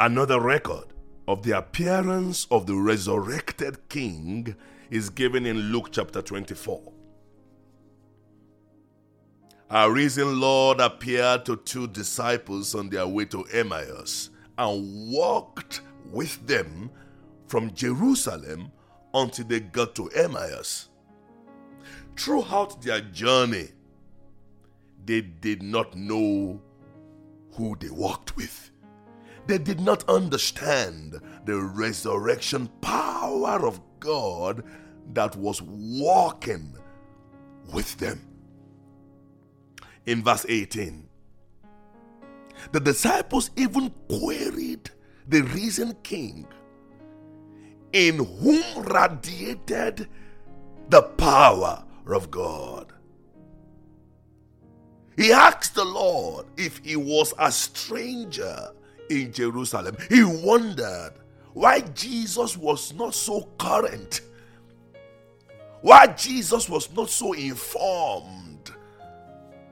Another record of the appearance of the resurrected king is given in Luke chapter 24. Our risen Lord appeared to two disciples on their way to Emmaus and walked with them from Jerusalem until they got to Emmaus. Throughout their journey, they did not know who they walked with. They did not understand the resurrection power of God that was walking with them. In verse 18, the disciples even queried the risen king, in whom radiated the power of God. He asked the Lord if he was a stranger in Jerusalem. He wondered why Jesus was not so current, why Jesus was not so informed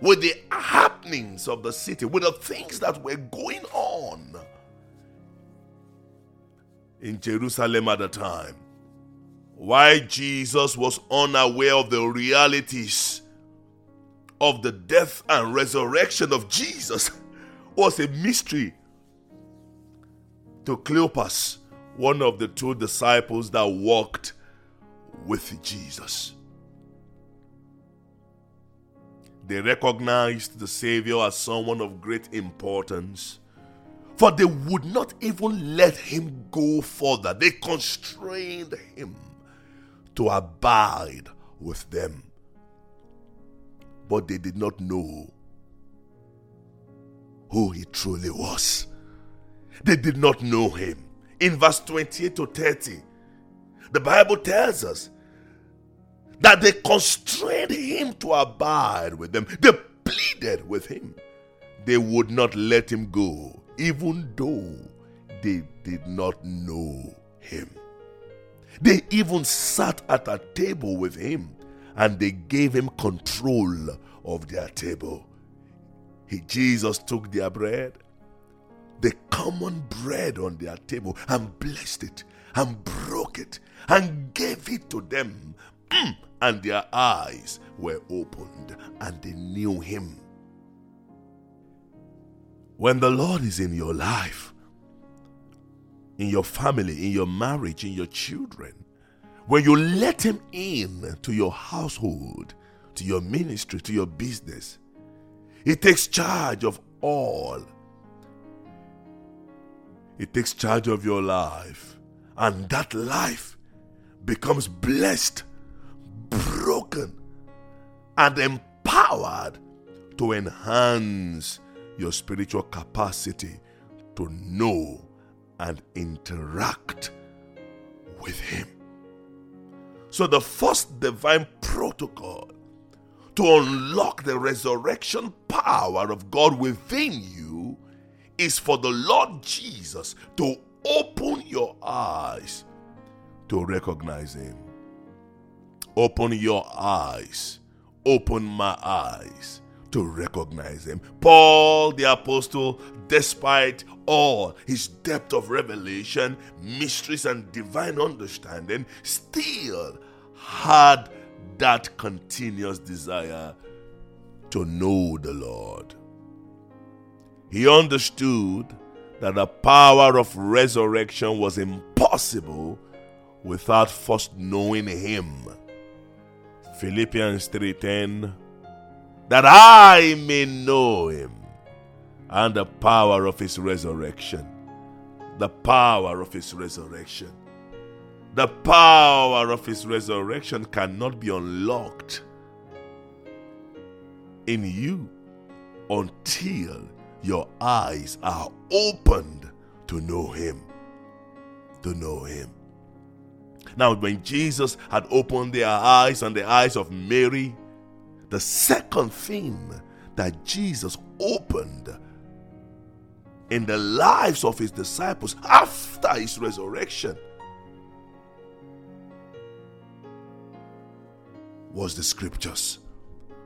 with the happenings of the city, with the things that were going on in Jerusalem at the time. Why Jesus was unaware of the realities of the death and resurrection of Jesus was a mystery to Cleopas, one of the two disciples that walked with Jesus. They recognized the Savior as someone of great importance, for they would not even let him go further. They constrained him to abide with them. But they did not know who he truly was. They did not know him. In verse 28 to 30, the Bible tells us that they constrained him to abide with them. They pleaded with him. They would not let him go, even though they did not know him. They even sat at a table with him and they gave him control of their table. He, Jesus took their bread, the common bread on their table, and blessed it and broke it and gave it to them. Mm. And their eyes were opened and they knew him. When the Lord is in your life, in your family, in your marriage, in your children, when you let Him in to your household, to your ministry, to your business, He takes charge of all. He takes charge of your life, and that life becomes blessed, broken, and empowered to enhance your spiritual capacity to know and interact with Him. So, the first divine protocol to unlock the resurrection power of God within you is for the Lord Jesus to open your eyes to recognize Him. Open your eyes. Open my eyes to recognize him. Paul the apostle, despite all his depth of revelation, mysteries, and divine understanding, still had that continuous desire to know the Lord. He understood that the power of resurrection was impossible without first knowing him. Philippians 3:10 that I may know him and the power of his resurrection. The power of his resurrection. The power of his resurrection cannot be unlocked in you until your eyes are opened to know him. To know him. Now, when Jesus had opened their eyes and the eyes of Mary, the second thing that Jesus opened in the lives of his disciples after his resurrection was the scriptures.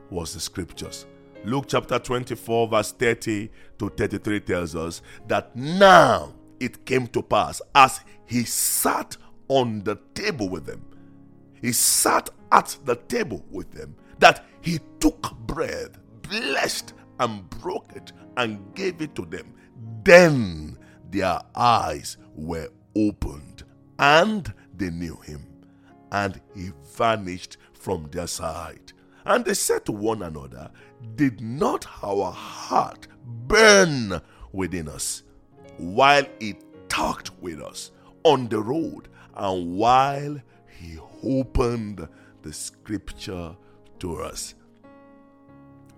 Was the scriptures. Luke chapter 24, verse 30 to 33 tells us that now it came to pass as he sat on the table with them, he sat at the table with them, that he took bread, blessed and broke it, and gave it to them. Then their eyes were opened, and they knew him, and he vanished from their sight. And they said to one another, Did not our heart burn within us while he talked with us on the road and while he opened the scripture to us?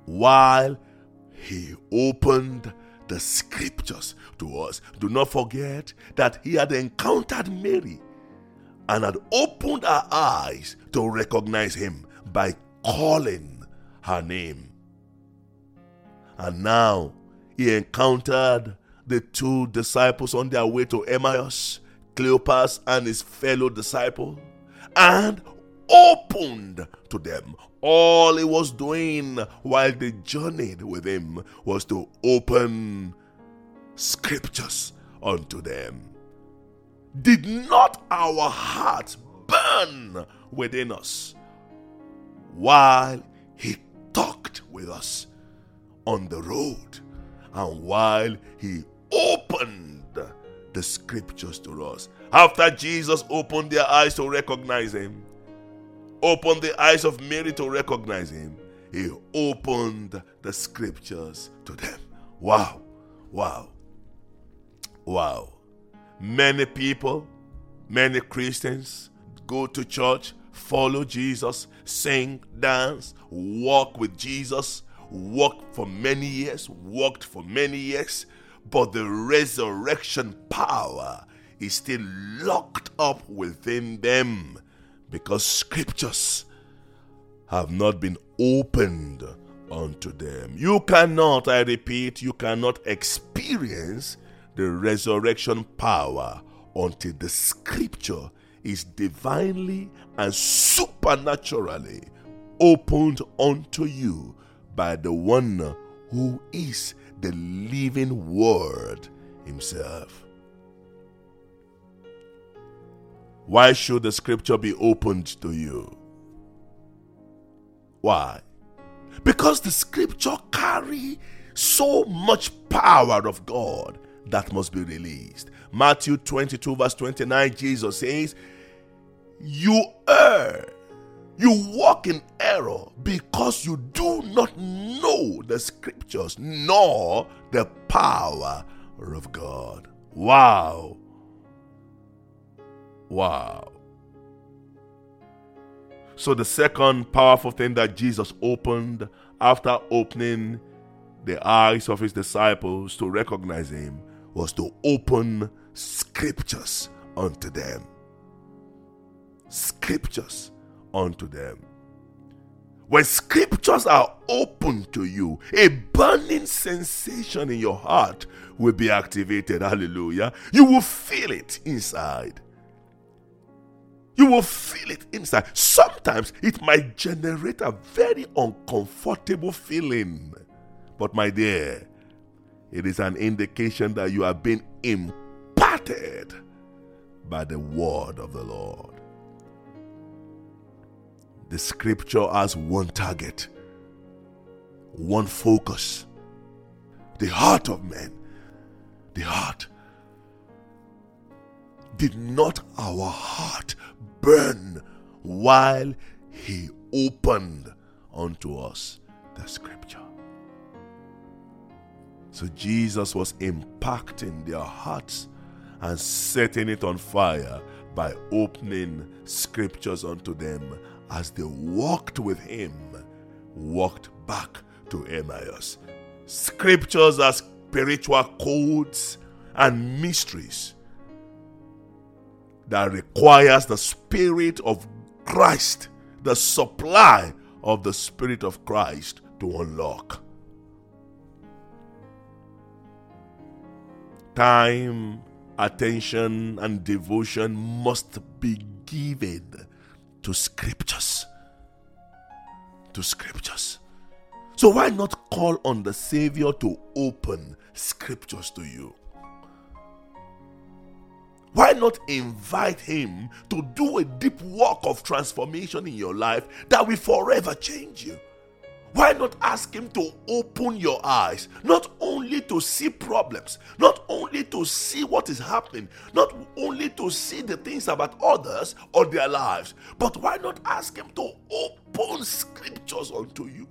While he opened the scriptures to us. Do not forget that he had encountered Mary and had opened her eyes to recognize him by calling her name. And now he encountered the two disciples on their way to Emmaus, Cleopas and his fellow disciple, and opened to them. All he was doing while they journeyed with him was to open scriptures unto them. Did not our hearts burn within us while he talked with us on the road and while he opened the scriptures to us? After Jesus opened their eyes to recognize him, opened the eyes of Mary to recognize him, he opened the scriptures to them. Wow, wow, wow. Many people, many Christians go to church, follow Jesus, sing, dance, walk with Jesus, walk for many years, walked for many years, but the resurrection power is still locked up within them because scriptures have not been opened unto them. You cannot, I repeat, you cannot experience the resurrection power until the scripture is divinely and supernaturally opened unto you by the one who is the living word himself. Why should the scripture be opened to you? Why? Because the scripture carry so much power of God that must be released. Matthew 22 verse 29 Jesus says, "You err, you walk in error because you do not know the scriptures nor the power of God." Wow. Wow. So, the second powerful thing that Jesus opened after opening the eyes of his disciples to recognize him was to open scriptures unto them. Scriptures unto them. When scriptures are open to you, a burning sensation in your heart will be activated. Hallelujah. You will feel it inside. You will feel it inside. Sometimes it might generate a very uncomfortable feeling. But, my dear, it is an indication that you have been imparted by the word of the Lord. The scripture has one target, one focus the heart of men. The heart. Did not our heart burn while he opened unto us the scripture. So Jesus was impacting their hearts and setting it on fire by opening scriptures unto them as they walked with him, walked back to Emmaus. Scriptures are spiritual codes and mysteries that requires the Spirit of Christ, the supply of the Spirit of Christ to unlock. Time, attention, and devotion must be given to scriptures. To scriptures. So, why not call on the Savior to open scriptures to you? Why not invite Him to do a deep work of transformation in your life that will forever change you? Why not ask Him to open your eyes, not only to see problems, not only to see what is happening, not only to see the things about others or their lives, but why not ask Him to open scriptures unto you?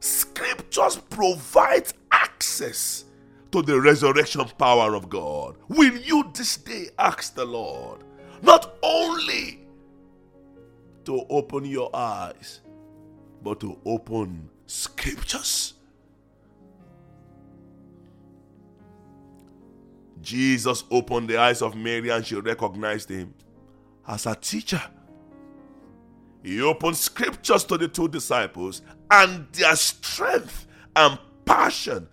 Scriptures provide access to the resurrection power of God. Will you this day ask the Lord not only to open your eyes, but to open scriptures. Jesus opened the eyes of Mary and she recognized him as a teacher. He opened scriptures to the two disciples, and their strength and passion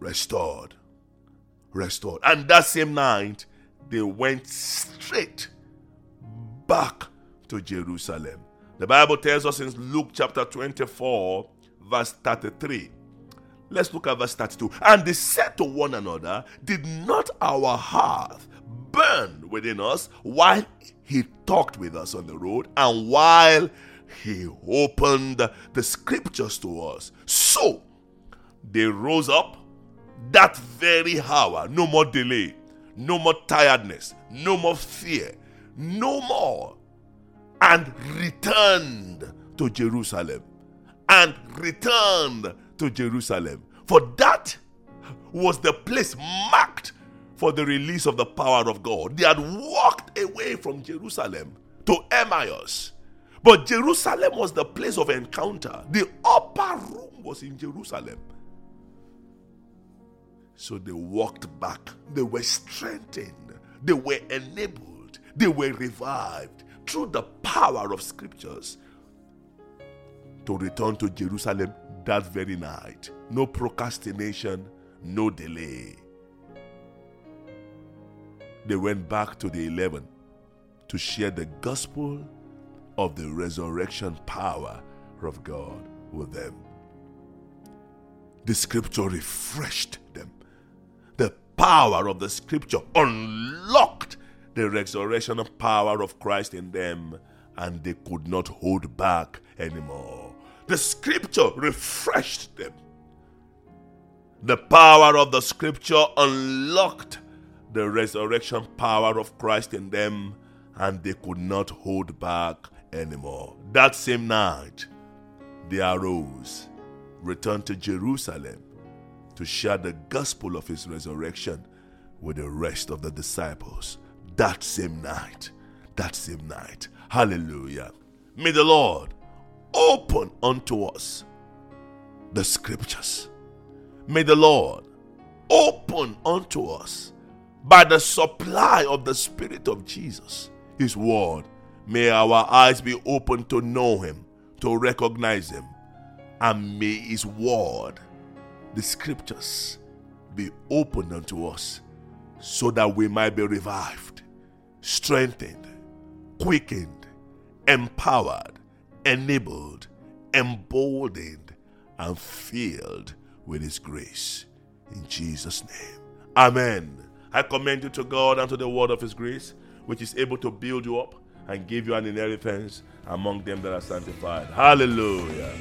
restored. Restored. And that same night, they went straight back to Jerusalem. The Bible tells us in Luke chapter 24, verse 33. Let's look at verse 32. And they said to one another, Did not our heart burn within us while he talked with us on the road and while he opened the scriptures to us? So they rose up that very hour. No more delay, no more tiredness, no more fear, no more. And returned to Jerusalem. And returned to Jerusalem. For that was the place marked for the release of the power of God. They had walked away from Jerusalem to Emmaus. But Jerusalem was the place of encounter. The upper room was in Jerusalem. So they walked back. They were strengthened. They were enabled. They were revived through the power of scriptures to return to Jerusalem that very night. No procrastination, no delay. They went back to the 11 to share the gospel of the resurrection power of God with them. The scripture refreshed them the power of the scripture unlocked the resurrection power of Christ in them, and they could not hold back anymore. The scripture refreshed them. The power of the scripture unlocked the resurrection power of Christ in them, and they could not hold back anymore. That same night, they arose, returned to Jerusalem, to share the gospel of his resurrection with the rest of the disciples that same night. That same night. Hallelujah. May the Lord open unto us the scriptures. May the Lord open unto us by the supply of the Spirit of Jesus, His Word. May our eyes be open to know Him, to recognize Him, and may His Word the scriptures be opened unto us so that we might be revived, strengthened, quickened, empowered, enabled, emboldened, and filled with His grace. In Jesus' name. Amen. I commend you to God and to the word of His grace, which is able to build you up and give you an inheritance among them that are sanctified. Hallelujah.